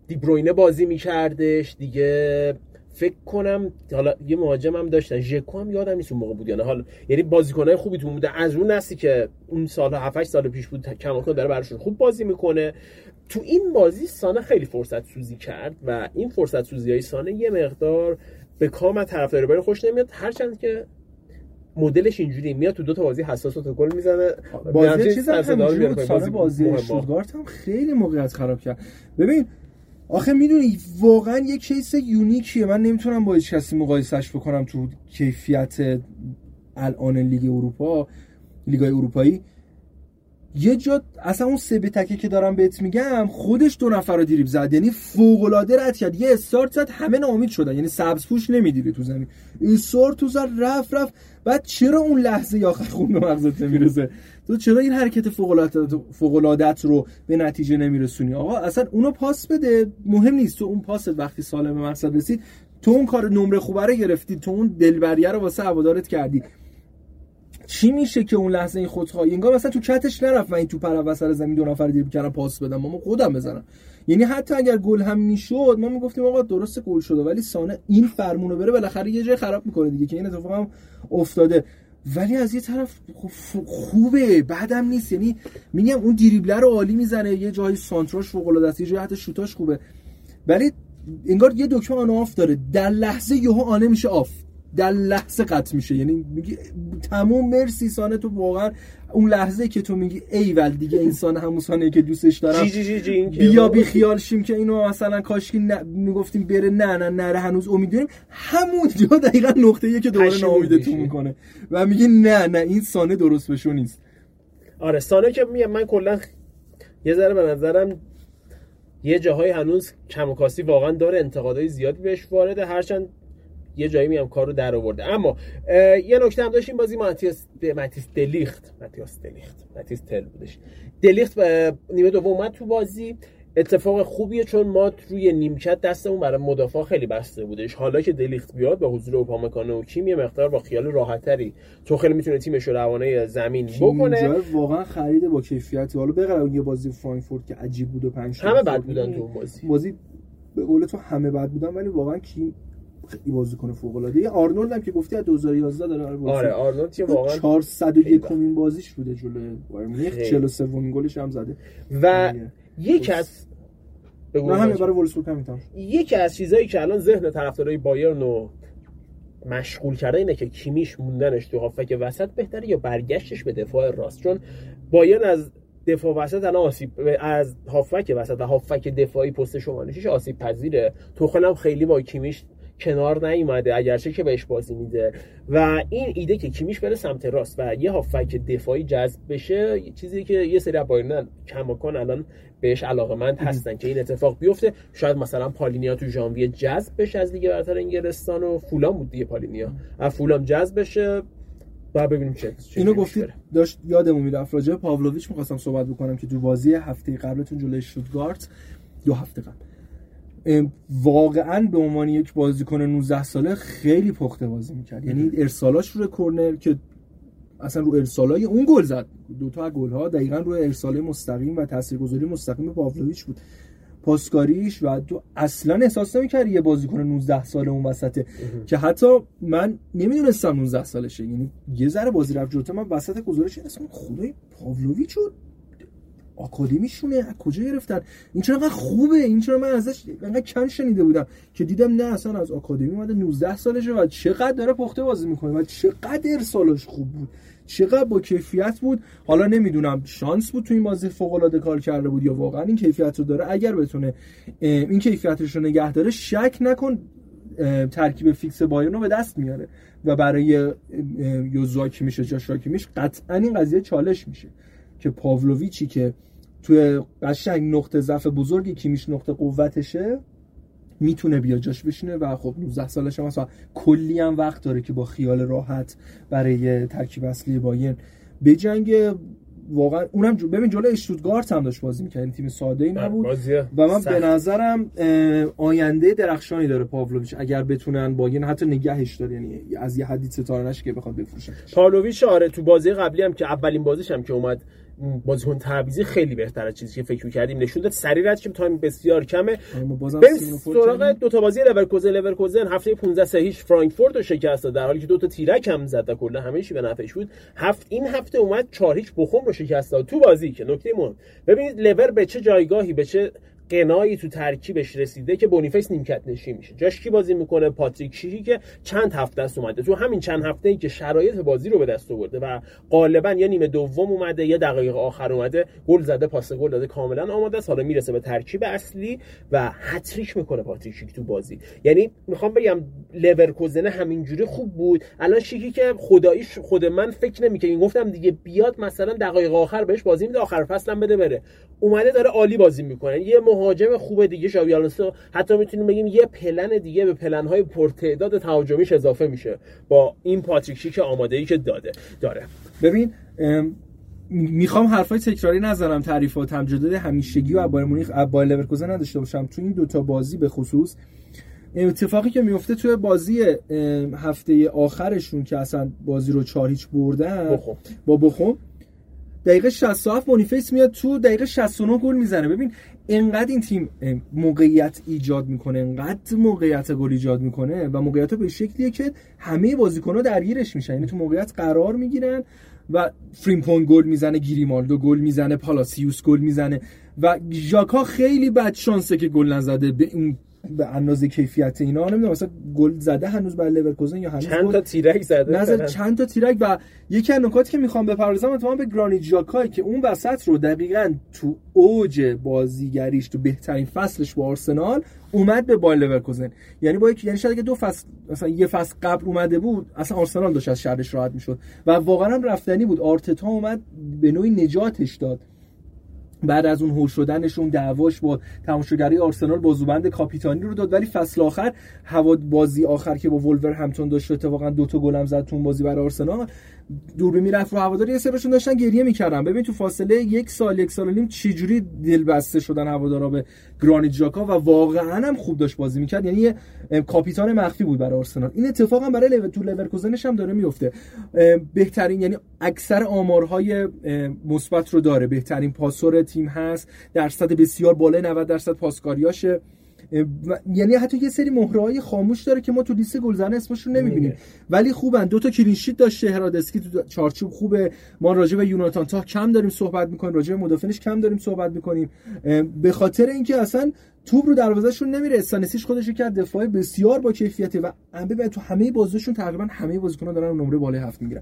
دی‌بروینه بازی میکردش. دیگه فکر کنم حالا یه مهاجم هم داشتن. ژکو هم یادم نیست اون موقع بود یعنی حالا یعنی بازیکنای خوبی تو بوده. از اون نسلی که اون سال 7 سال پیش بود کماکان داره براشون خوب بازی می‌کنه. تو این بازی سانه خیلی فرصت سوزی کرد و این فرصت سوزی های سانه یه مقدار به کام طرفدار بایرن خوش نمیاد. هرچند که مدلش اینجوری میاد تو دو تا بازی حساس تو گل می‌زنه. بازی چیز هم بازی, بازی هم خیلی موقعیت خراب کرد. ببین آخه می‌دونی واقعا یه case unique یه. من نمی‌تونم با هیچ کسی مقایسش بکنم تو کیفیت الان لیگ اروپا لیگای اروپایی. یه جا اصلا اون سه تکه که دارم بهت میگم خودش دو نفر رو دیریب زد. یعنی فوق العاده رد کرد. یه استارت زد همه ناامید شدن. یعنی سبز پوش نمیدیره تو زمین. استارت تو زد رفت رفت. بعد چرا اون لحظه آخر خون به مغزت نمی‌رسه؟ تو چرا این حرکت فوق العاده رو به نتیجه نمیرسونی؟ آقا اصلا اونو پاس بده. مهم نیست. تو اون پاست وقتی سالم به مقصد رسید تو اون کار نمره خوبه رو گرفتی تو اون دلبریه رو واسه هوادارت کردی. چی میشه که اون لحظه این خودخواهی انگار مثلا تو چتش نرفت و این تو پر وسط زمین دو نفر دیر بکنم پاس بدم. ما خودم بزنم. یعنی حتی اگر گل هم می‌شد ما می‌گفتیم آقا درست گل شده ولی سانه این فرمونو بره بالاخره یه جای خراب می‌کنه دیگه که این اتفاق هم افتاده. ولی از یه طرف خوبه بعدم نیست. یعنی میگم اون دریبلر رو عالی می‌زنه یه جایی سانتراش فوق العاده است یه جایی حتی شوتاش خوبه. ولی انگار یه دکمه آن آف داره. در لحظه یهو آنه میشه آف. در لحظه قطع میشه. یعنی میگی تموم مرسی سانه تو واقعا اون لحظه که تو میگی ول دیگه انسان همون سانه که دوستش دارم. جی جی جی بیا بی خیال شیم که اینو مثلا کاشکی ن... می‌گفتیم بره نه نه نره هنوز امید داریم همون جا دقیقا نقطه که دوباره ناامیدتون می‌کنه و میگه نه نه این سانه درست بشو نیست. آره سانه که میگم من کلا یه ذره به نظرم یه جاهای هنوز کم واقعا داره انتقادهای زیادی بهش وارده. هرچند یه جایی میام کارو در آورده. اما یه نکته هم داشتیم بازی ماتیاس ماتیس دلیخت. ماتیاس دلیخت. ماتیس تل بودش. دلیخت نیمه دوم اومد تو بازی. اتفاق خوبیه چون ما روی نیمکت دستمون برای مدافع خیلی بسته بودش. حالا که دلیخت بیاد به حضور اوپامکانو و کیم یه مقدار با خیال راحتتری تو خیلی می‌تونه تیمش رو روانه زمین بکنه. واقعا خرید با کیفیتی. حالا بغیر یه بازی فرانکفورت که عجیب بود و پنج همه بد بودن تو بازی. بازی به قول تو همه بد بودن ولی واقعا کیم خیلی بازیکن فوق العاده آرنولد هم که گفتی از 2011 داره بازی. آره آرنولد که واقعا 401 کمین بازیش بوده جلوی بایر مونیخ. 43 مین گلش هم زده. و یک از نه همین برای وولسبورگ هم یکی از چیزایی که الان ذهن طرفدارای بایرن رو مشغول کرده اینه که کیمیش موندنش تو هافک وسط بهتره یا برگشتش به دفاع راست. چون بایرن از دفاع وسط الان آسیب از هافک وسط و هافک دفاعی پست شمارشش آسیب پذیره. تو خیلی با کیمیش کنار نیومده اگرچه که بهش بازی میده. و این ایده که کیمیش بره سمت راست و یه هافک دفاعی جذب بشه چیزی که یه سری بایرن کماکان الان بهش علاقمند هستن که این اتفاق بیفته. شاید مثلا پالینیا تو ژانویه جذب بشه از لیگ برتر انگلستان و فولام بود دیگه پالینیا. از فولام جذب بشه و ببینیم چه اینو گفتید داشت یادمون می‌رفت راجع پاولویچ می‌خواستم صحبت بکنم که تو بازی هفته قبلتون جلوی شوتگارت دو هفته قبل؟ واقعا به عنوان یک بازیکن 19 ساله خیلی پخته بازی می‌کرد. یعنی ارسالاش رو کرنر که اصلا رو ارسالای اون گل زد. دو تا گل ها دقیقا رو ارسال مستقیم و تاثیرگذاری مستقیم پاولویچ بود. پاسکاریش و تو اصلا احساس نمی‌کردی یه بازیکن 19 ساله اون وسطه که حتی من نمی‌دونستم 19 سالشه. یعنی یه ذره بازی رفت جلوتر من وسط گزارش اسم خدای پاولویچ آکادمیشونه از کجا گرفتن؟ این چرا انقدر خوبه؟ این چرا من ازش انقدر کم شنیده بودم که دیدم نه اصلا از آکادمی اومده 19 سالشه و چقدر داره پخته بازی می‌کنه و چقدر سالش خوب بود. چقدر با کیفیت بود. حالا نمی‌دونم شانس بود تو این بازی فوق العاده کار کرده بود یا واقعا این کیفیت رو داره؟ اگر بتونه این کیفیتش رو نگه داره شک نکن ترکیب فیکس بایرن رو به دست میاره و برای یوزاکی میشه جاشاکی میشه قطعا این قضیه چالش میشه. که پاولویچی که توی قشنگ نقطه ضعف بزرگی کیمیش نقطه قوتشه می‌تونه بیا جاش بشینه و خب 19 سالش هم کلی هم وقت داره که با خیال راحت برای ترکیب اصلی باین بجنگ واقعا اونم جو ببین جلوی اشتوتگارت هم داشت بازی می‌کرد تیم ساده ای نبود. و من به نظرم آینده درخشانی داره پاولویچ اگر بتونن باین حتی نگهش داره یعنی از یه حدی ستاره نشه که بخواد بفروشن پاولویچ آره تو بازی قبلی هم که اولین بازیش هم که اومد بازیکن تعویضی خیلی بهتر از چیزی که فکر می‌کردیم. نشون داد سریع رد تایم بسیار کمه. به سراغ دو تا بازی لورکوزن لورکوزن هفته 15 سه هیچ فرانکفورت رو شکست داد در حالی که دو تا تیرک هم زد و کلا همه چی به نفعش بود. هفت این هفته اومد 4 هیچ بخوم رو شکست داد. تو بازی که نکته مهم. ببینید لورکوزن به چه جایگاهی به چه غنایی تو ترکیبش رسیده که بونیفیس نیمکت نشین میشه. جاش کی بازی می‌کنه؟ پاتریک شیکی که چند هفته است اومده. تو همین چند هفته ای که شرایط بازی رو به دست آورده و غالبا یا نیمه دوم اومده یا دقایق آخر اومده گل زده پاس گل داده کاملا آماده است. حالا می‌رسه به ترکیب اصلی و هت‌تریک می‌کنه پاتریک شیک تو بازی. یعنی می‌خوام بگم لورکوزن همینجوری خوب بود. الان شیکی که خداییش خود من فکر نمی‌کنم. گفتم دیگه بیاد مثلا دقایق آخر بهش بازی میده آخر فصل هم بده بره. اومده داره عالی بازی می‌کنه. یه مهاجم خوب دیگه ژاوی آلونسو. حتی می‌تونیم بگیم یه پلن دیگه به پلن های پرتعداد تهاجمیش اضافه میشه با این پاتریک شیک آماده ای که داده. داره. ببین می‌خوام حرفای تکراری نذارم تعریفات تمجید همیشگی و بایر مونیخ بایر لورکوزن نداشته باشم. تو این دوتا بازی به خصوص اتفاقی که میفته توی بازی هفته آخرشون که اصلا بازی رو چهار هیچ بردن با بخوم دقیقه 67 مونیفیس میاد تو دقیقه 69 گل می‌زنه. ببین انقدر این تیم موقعیت ایجاد می‌کنه انقدر موقعیت گل ایجاد می‌کنه و موقعیت به شکلیه که همه بازیکن‌ها درگیرش میشن. یعنی تو موقعیت قرار می‌گیرن و فریمپون گل می‌زنه گیریمالدو گل می‌زنه پالاسیوس گل می‌زنه و ژاکا خیلی بد شانسه که گل نزده به اون به اندازه کیفیت اینا نمی‌دونم مثلا گل زده هنوز برای لورکوزن یا هنوز چند تا تیرک زده؟ نظر چند تا تیرک و یکی از نکاتی که می‌خوام بپردازم اتفاقا به گرانیت ژاکای که اون وسط رو دقیقا تو اوج بازیگریش تو بهترین فصلش با آرسنال اومد به بایر لورکوزن یعنی با یک یعنی شاید دو فصل مثلا یه فصل قبل اومده بود اصلا آرسنال داشت از شرش راحت می‌شد. و واقعا هم رفتنی بود. آرتتا اومد به نوعی نجاتش داد. بعد از اون هوش شدنشون دعواش با تماشاگری آرسنال بازوبند کاپیتانی رو داد. ولی فصل آخر هوا بازی آخر که با ولور همتون داشت اتفاقا دو تا گلم زد تو بازی برای آرسنال. دوربین می‌رفت رو هواداری یه سرشون داشتن گریه می‌کردن. ببین تو فاصله یک سال یک سال و نیم چجوری دل بسته شدن هوادارا به گرانیت جاکا و واقعا هم خوب داشت بازی می‌کرد. یعنی یه کاپیتان مخفی بود برای آرسنال. این اتفاق هم برای لیور تو لورکوزنش هم داره میفته بهترین یعنی اکثر آمارهای مثبت رو داره. بهترین پاسور تیم هست. درصد بسیار بالای 90 درصد پاسکاریاشه. یعنی حتی یه سری مهره خاموش داره که ما تو لیست گلزنه اسمشون نمی‌بینیم. ولی خوبن. دو تا کلین شیت داشته هرادسکی تو چارچوب خوبه. ما راجع به یوناتان تا کم داریم صحبت می‌کنیم. راجع به مدافعش کم داریم صحبت می‌کنیم. به خاطر اینکه اصلا توپ رو دروازهشون نمیره. استانسیش خودش کرد دفاع بسیار با کیفیته و ببین تو همه بازیشون تقریبا همه بازیکن‌ها دارن نمره بالای هفت می‌گیرن.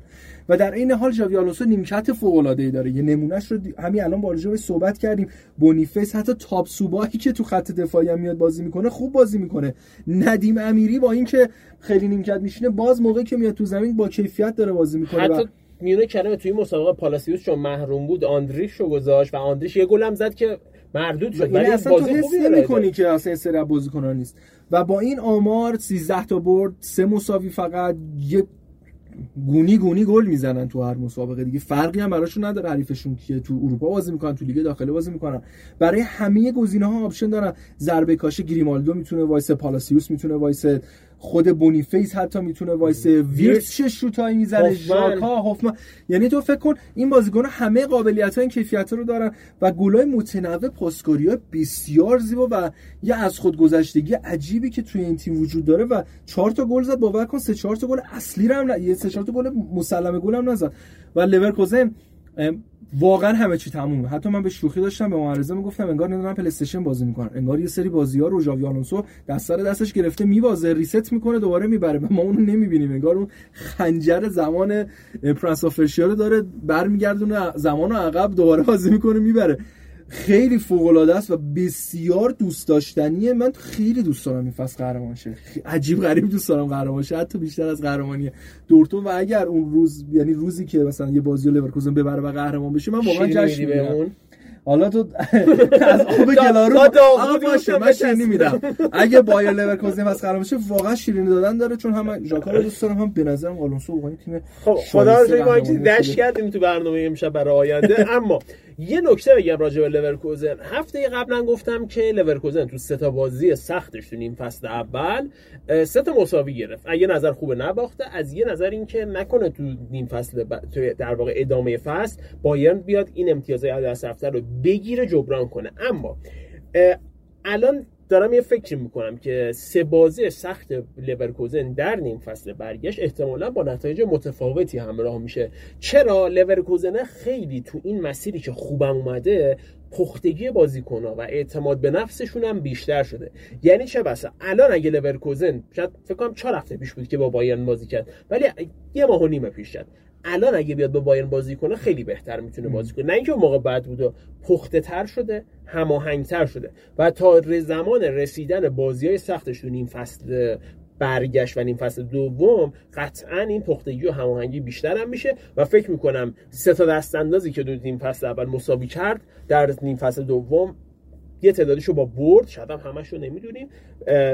و در این حال ژاوی آلونسو نیمکت فوق العاده ای داره. یه نمونهش رو همین الان با صحبت کردیم. بونیفیس حتی تاپ سوبایی که تو خط دفاعی هم میاد بازی می‌کنه خوب بازی می‌کنه. ندیم امیری با اینکه خیلی نیمکت میشینه باز موقعی که میاد تو زمین با کیفیت داره بازی می‌کنه حتی و... میونه کلمه توی مسابقه پالاسیوس چون محروم بود آندریش رو گذاشت و آندریش یه گلم زد که مردود شد. ولی اصلا تو حس نمی‌کنی که اصلا این سری بازیکنان نیست. و با این آمار 13 تا برد سه مساوی فقط یه گونی گونی گل می‌زنن تو هر مسابقه دیگه. فرقی هم براشون نداره حریفشون که تو اروپا بازی می‌کنن تو لیگ داخلی بازی می‌کنن. برای همه گزینه ها option دارن. ضربه کاشته گریمالدو می‌تونه وایسه پالاسیوس می‌تونه وایسه خود بونیفیس حتی می‌تونه وایسه. ویرتس چه شوتایی می‌زنه؟ ژاکا هوفمن. یعنی تو فکر کن این بازیکن همه قابلیت ها این کیفیت رو دارن و گلای متنوع پاسکاری بسیار زیبا و یه از خود گذشتگی عجیبی که توی این تیم وجود داره و چهار تا گل زد. باور کن سه چهار تا گل اصلی رو هم یه سه چهار تا گل مسلمه گل هم نزد. و لورکوزن واقعا همه چی تمومه. حتی من به شوخی داشتم به معرضه می‌گفتم انگار نمی‌دونم پلی استیشن بازی می‌کنن. انگار یه سری بازی ها رو ژاوی آلونسو دست سر دستش گرفته می‌بازه reset می‌کنه دوباره می‌بره. ما اونو نمی‌بینیم. انگار اون خنجر زمان پرنس رو داره برمیگردونه زمان رو عقب دوباره بازی می‌کنه می‌بره. خیلی فوق العاده است و بسیار دوست داشتنیه. من خیلی دوست دارم این فصل قهرمان شه. عجیب غریب دوست دارم قهرمان شه. حتی بیشتر از قهرمانی دورتموند و اگر اون روز یعنی روزی که مثلا یه بازی لورکوزن ببره و قهرمان بشه من واقعا جشن می‌گیرم. حالا تو از آب گلارو آقا باشه من شیرینی میدم. اگه بایر لورکوزن از قهرمان بشه واقعا شیرینی دادن داره چون هم ژاکا رو دوست دارم. هم به نظرم آلونسو واقعا تیم خب خدا رو ما دش کردیم تو برنامه امشب برای آینده. اما یه نکته بگم راجع به لورکوزن. هفته قبلا گفتم که لورکوزن تو سه تا بازی سختش تو نیم فصل اول سه تا مساوی گرفت. اگه نظر خوبه نباخته از یه نظر اینکه نکنه تو نیم فصل ب... تو در واقع ادامه فصل بایرن بیاد این امتیازهای از رفته رو بگیره جبران کنه. اما الان دارم یه فکر می‌کنم که سه بازی سخت لورکوزن در نیم فصل برگشت احتمالا با نتایج متفاوتی همراه میشه. چرا لورکوزن خیلی تو این مسیری که خوبم اومده پختگی بازیکنها و اعتماد به نفسشون هم بیشتر شده. یعنی چه بسا؟ الان اگه لورکوزن شاید فکر کنم چهار هفته پیش بود که با بایرن بازی کرد ولی یه ماه و نیم پیش کرد الان اگه بیاد با بایرن بازی کنه خیلی بهتر می‌تونه بازی کنه. نه اینکه اون موقع بعد بود و پخته تر شده هماهنگتر شده. و تا زمان رسیدن بازی های سختش تو نیم فصل برگشت و نیم فصل دوم قطعا این پختگی و هماهنگی بیشتر هم میشه و فکر می‌کنم سه تا دست اندازی که دو نیم فصل اول مساوی کرد در نیم فصل دوم یه تعدادیشو با برد. شاید هم همش رو نمی‌دونیم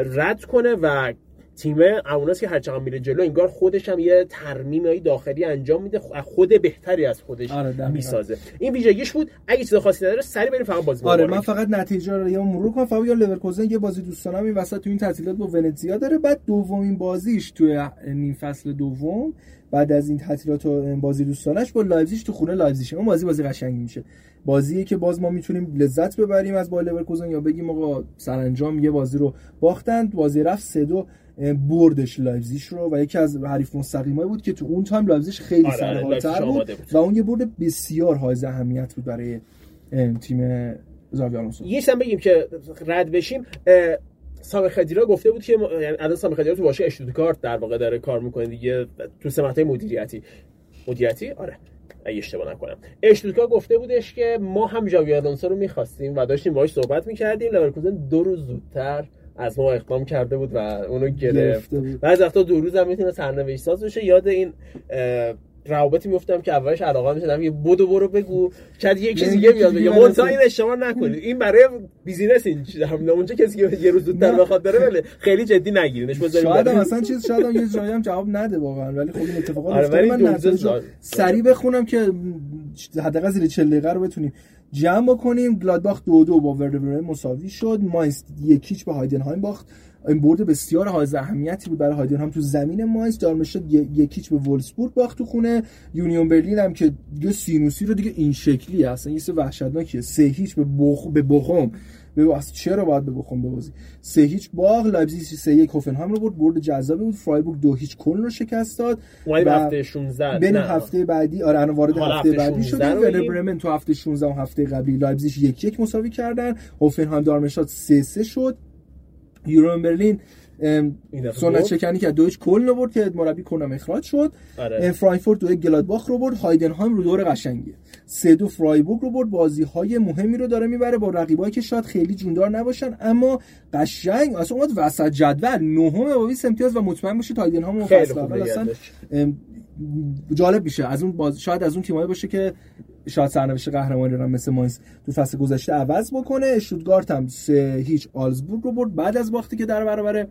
رد کنه و تیم اوناس که هرچقدر میره جلو انگار خودش هم یه ترمیم داخلی انجام میده خود بهتری از خودش آره می‌سازه. این ویژگیش بود اگه چیز خاصی نداره سری بریم فقط بازی آره من فقط نتیجه رو یه مرور کنم فقط یا لورکوزن یه بازی دوستانم این وسط تو این تعطیلات با ونتزیا داره بعد دومین بازیش تو نیم فصل دوم بعد از این تعطیلات و بازی دوستانش با لایپزیگ تو خونه لایپزیگ. اون بازی بازی قشنگی میشه. بازیه که باز ما می‌تونیم لذت ببریم از با لورکوزن یا بگیم آقا سرانجام یه بازی رو باختند بازی رفت 3 2 بردش لایپزیگ رو و یکی از حریف مستقیمایی بود که تو اون time لایپزیگ خیلی آره سرحالتر بود, بود. و اون یه برد بسیار حائز اهمیت بود برای تیم ژاوی آلونسو. یه بگیم که رد بشیم سامی خدیرا گفته بود که یعنی الان سامی خدیرا تو باشه اشتوتگارت در واقع داره کار می‌کنه دیگه تو سمت مدیریتی. مدیریتی؟ آره. اگه اشتباه نکنم. اشتودکار گفته بودش که ما هم جاوی آلونسو رو می‌خواستیم و داشتیم باهاش صحبت می‌کردیم. لورکوزن دو روز زودتر از ما اقدام کرده بود و اونو گرفت. و از وقتا دو روز هم می‌تونه سرنوشت ساز بشه یاد این روابطی میفتم که اولش علاقه می‌شدم. یه بودو برو بگو. شاید یه کسی دیگه بیاد بگه. منتها این اشتباه نکنید این برای بیزینس این هم اونجا کسی که یه روز زودتر بخواد بره ولی خیلی جدی نگیرینش بذارید شاید مثلا چیز شاید هم یه جایی هم جواب نده واقعا. ولی خب این اتفاقات آره من سری بخونم که حداقل زیر 40 دقیقه رو بتونیم. جمع بکنیم. گلادباخ دو دو با وردر مساوی شد. ماینز یک هیچ به هایدنهایم باخت. این برد بسیار حائز اهمیتی بود برای هم تو زمین ماینز دارمشتاد یک هیچ به وولفسبورگ باخت تو خونه. یونیون برلین هم که دیگه سینوسی رو دیگه این شکلی اصلا یه وحشتناکیه. سه هیچ به بخ به بوخوم به چرا باید به بخوم ببازی سه هیچ باغ لایپزیگ سه یک هوفنهایم رو برد برد جذابی بود فرایبورگ دو هیچ کلن رو شکست داد و هفته 16 بین هفته بعدی آره الان وارد هفته, بعدی شده. ورنر برمن تو هفته 16 و هفته قبلی لایپزیگ یک یک مساوی کردن. هوفنهایم دارمشتات سه سه شد. یورون برلین سنت شکنی که دویچ کل رو برد که مربی کنم اخراج شد. آره. فرانکفورت دو گلادباخ رو برد. هایدنهایم رو دور قشنگیه. سه دو فرایبورگ رو برد. بازی های مهمی رو داره می‌بره با رقیبایی که شاید خیلی جوندار نباشن. اما قشنگ اصلا اومد وسط جدول. نهم با 20 امتیاز و مطمئن باشید هایدنهایم فصل اول اصلا جالب میشه. از اون باز... شاید از اون تیمایی باشه که شاید سرنوشت قهرمانی رو مثل ماینز تو فصل گذشته عوض بکنه. اشتوتگارت هم سه هیچ آلزبورگ رو برد بعد از باختی که در برابر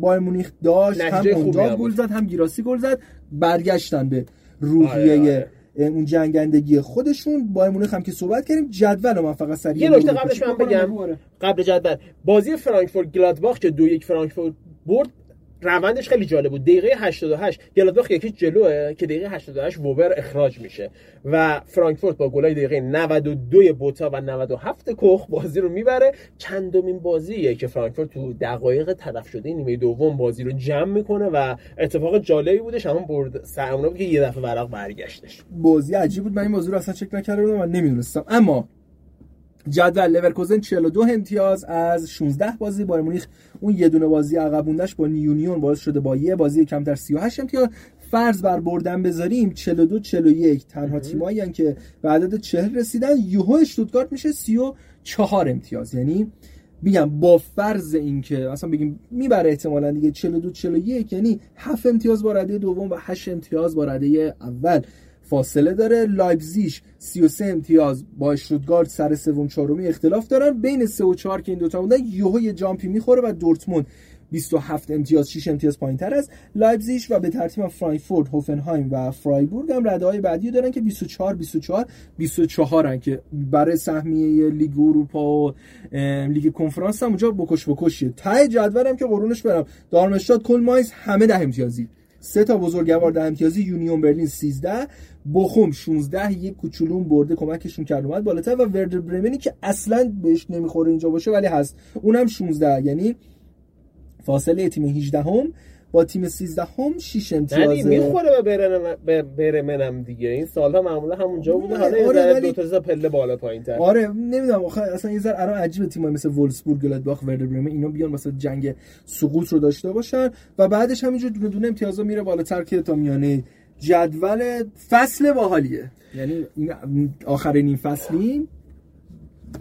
بایر مونیخ داشت. هم اونجا گل زد هم گیراسی گل زد. برگشتن به روحیه آره، آره. اون جنگندگی خودشون. بایر مونیخ هم که صحبت کردیم جدول من فقط سریع یه نکته قبلش من بگم. قبل جدول. بازی فرانکفورت گلادباخ که دو یک فرانکفورت برد روندش خیلی جالب بود. دقیقه 88 گلادباخ یکی جلوه که دقیقه 88 ووبر اخراج میشه و فرانکفورت با گلای دقیقه 92 بوتا و 97 کخ بازی رو می‌بره. چندمین بازیه که فرانکفورت تو دقایق تلف شده نیمه دوم بازی رو جمع می‌کنه و اتفاق جالبی بودش. همون برد سرمونه بود که یه دفعه ورق برگشتش. بازی عجیب بود. من این بازی رو اصلا چک نکرده بودم و نمی‌دونستم. اما جدول لورکوزن 42 امتیاز از 16 بازی. بایر مونیخ اون یه دونه بازی عقب موندهش با یونیون باعث شده با یه بازی کمتر 38 امتیاز. فرض بر بردن بذاریم 42 41 تنها تیمایی که به عدد 40 رسیدن. یهو اشتوتگارت میشه 34 امتیاز. یعنی میگم با فرض اینکه اصلا بگیم می‌بره احتمالا دیگه 42 41 یعنی 7 امتیاز با رده دوم و 8 امتیاز با رده اول. فاصله داره. لایپزیگ 33 امتیاز با اشتوتگارت سر سوم چهارمی اختلاف دارن. بین 3 و 4 که این دوتا بودن یهو یه jump ی می‌خوره و دورتموند 27 امتیاز 6 امتیاز پایینتر از لایپزیگ و به ترتیب فرانکفورت، هوفنهایم و فرایبورگ هم رده های بعدی دارن که 24 24 24 هن که برای سهمیه لیگ اروپا و لیگ کنفرانس هم اونجا بکش بکشیه. ته جدول هم که قرونش برم. دارمشتاد کلن ماینز همه ده امتیازی. سه تا بزرگوار ده امتیازی. یونیون برلین 13 بخوم 16 یک کوچولون برده کمکشون کرد اومد بالاتر. و وردر برمنی که اصلا بهش نمی‌خوره اینجا باشه ولی هست. اونم 16 یعنی فاصله تیم 18 هم با تیم 13 هم 6 امتیاز می‌خوره به بره منم دیگه. این سالها معمولا همونجا بوده حالا آره ولی... دو تا پله بالا پایین تر آره نمی‌دونم. آخه اصلا یه ذره الان عجیبه تیمای مثل وولسبورگ گلادباخ وردر برمن اینا بیان مثلا جنگ سقوط رو داشته باشن. و بعدش همینجور دونه دونه امتیازا میره بالاتر که تا میانه جدول فصل باحالیه. یعنی این آخرین این فصلی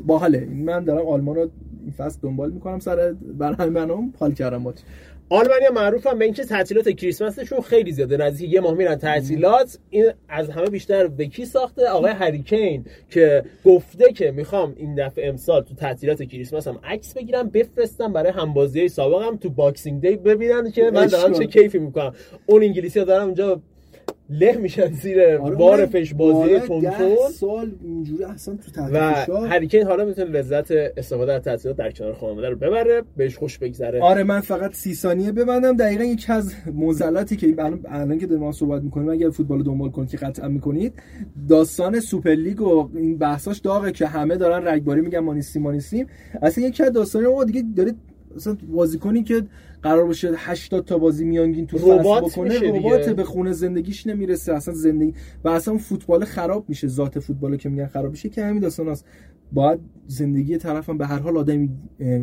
باحاله. من دارم آلمان رو این فصل دنبال می‌کنم سر برنامه منم. حال کردم با آلمانیا معروفن به اینکه تعطیلات کریسمسشون خیلی زیاده. نزدیک یه ماه میرن تعطیلات. این از همه بیشتر به کی ساخته؟ آقای هری کین که گفته که می‌خوام این دفعه امسال تو تعطیلات کریسمس هم عکس بگیرم بفرستم برای همبازی سابقم تو باکسینگ دی ببینن که من دارم چه کیفی می‌کنم. اون انگلیسی ها دارم اونجا له میشن زیر آره بار فش بازی تون سال اینجوری اصلا تو و هریکین حالا می‌تونه لذت استفاده از تعطیلات در کنار خانواده رو ببره بهش خوش بگذره. آره من فقط سی ثانیه ببندم. دقیقا یکی از موزلاتی که الان الان که داریم صحبت می‌کنیم اگر فوتبال دنبال کنید که قطعا می‌کنید داستان سوپر لیگ و این بحثاش داغه که همه دارن رگباری میگن ما نیستیم ما نیستیم. اصلا یکی از داستان ما دیگه داره مثلا بازیکنی که قرار باشه 80 تا بازی میانگین تو فصل بکنه ربات به خونه زندگیش نمی‌رسه. اصلا زندگی و اصلا فوتبال خراب میشه ذات فوتبال که میگن خراب میشه. که همین داستان است باید زندگی طرفم به هر حال آدمی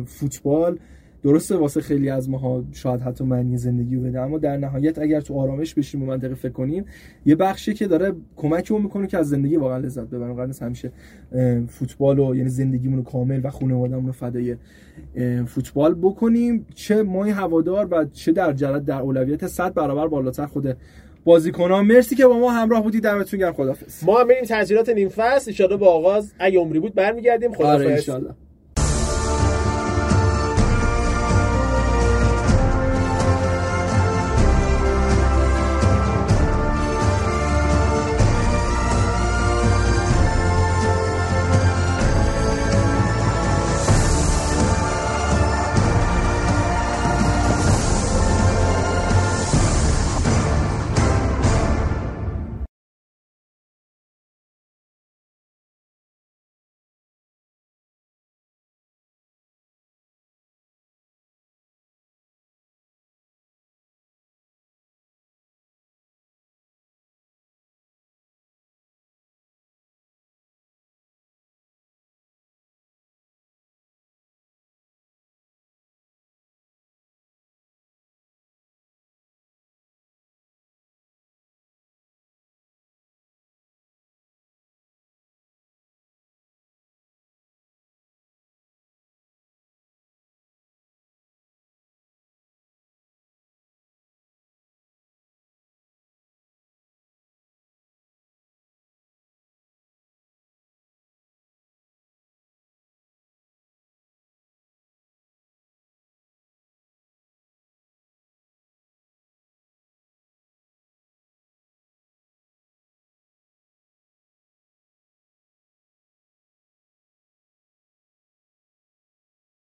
فوتبال درسته واسه خیلی از ماها شاید حتی معنی زندگی رو بده اما در نهایت اگر تو آرامش بشیم و منطقه فکر کنیم یه بخشی که داره کمکمون می‌کنه که از زندگی واقعا لذت ببریم قرار همیشه فوتبال و یعنی زندگیمون رو کامل و خانواده‌مون رو فدای فوتبال بکنیم. چه ما هوادار و چه در جلد در اولویت 100 برابر بالاتر خود بازیکنان مرسی که با ما همراه بودید. دمتون گرم. خدافظ ما هم میریم تعطیلات نیم فصل ان با آغاز اگه عمری بود برمیگردیم. خدافظ آره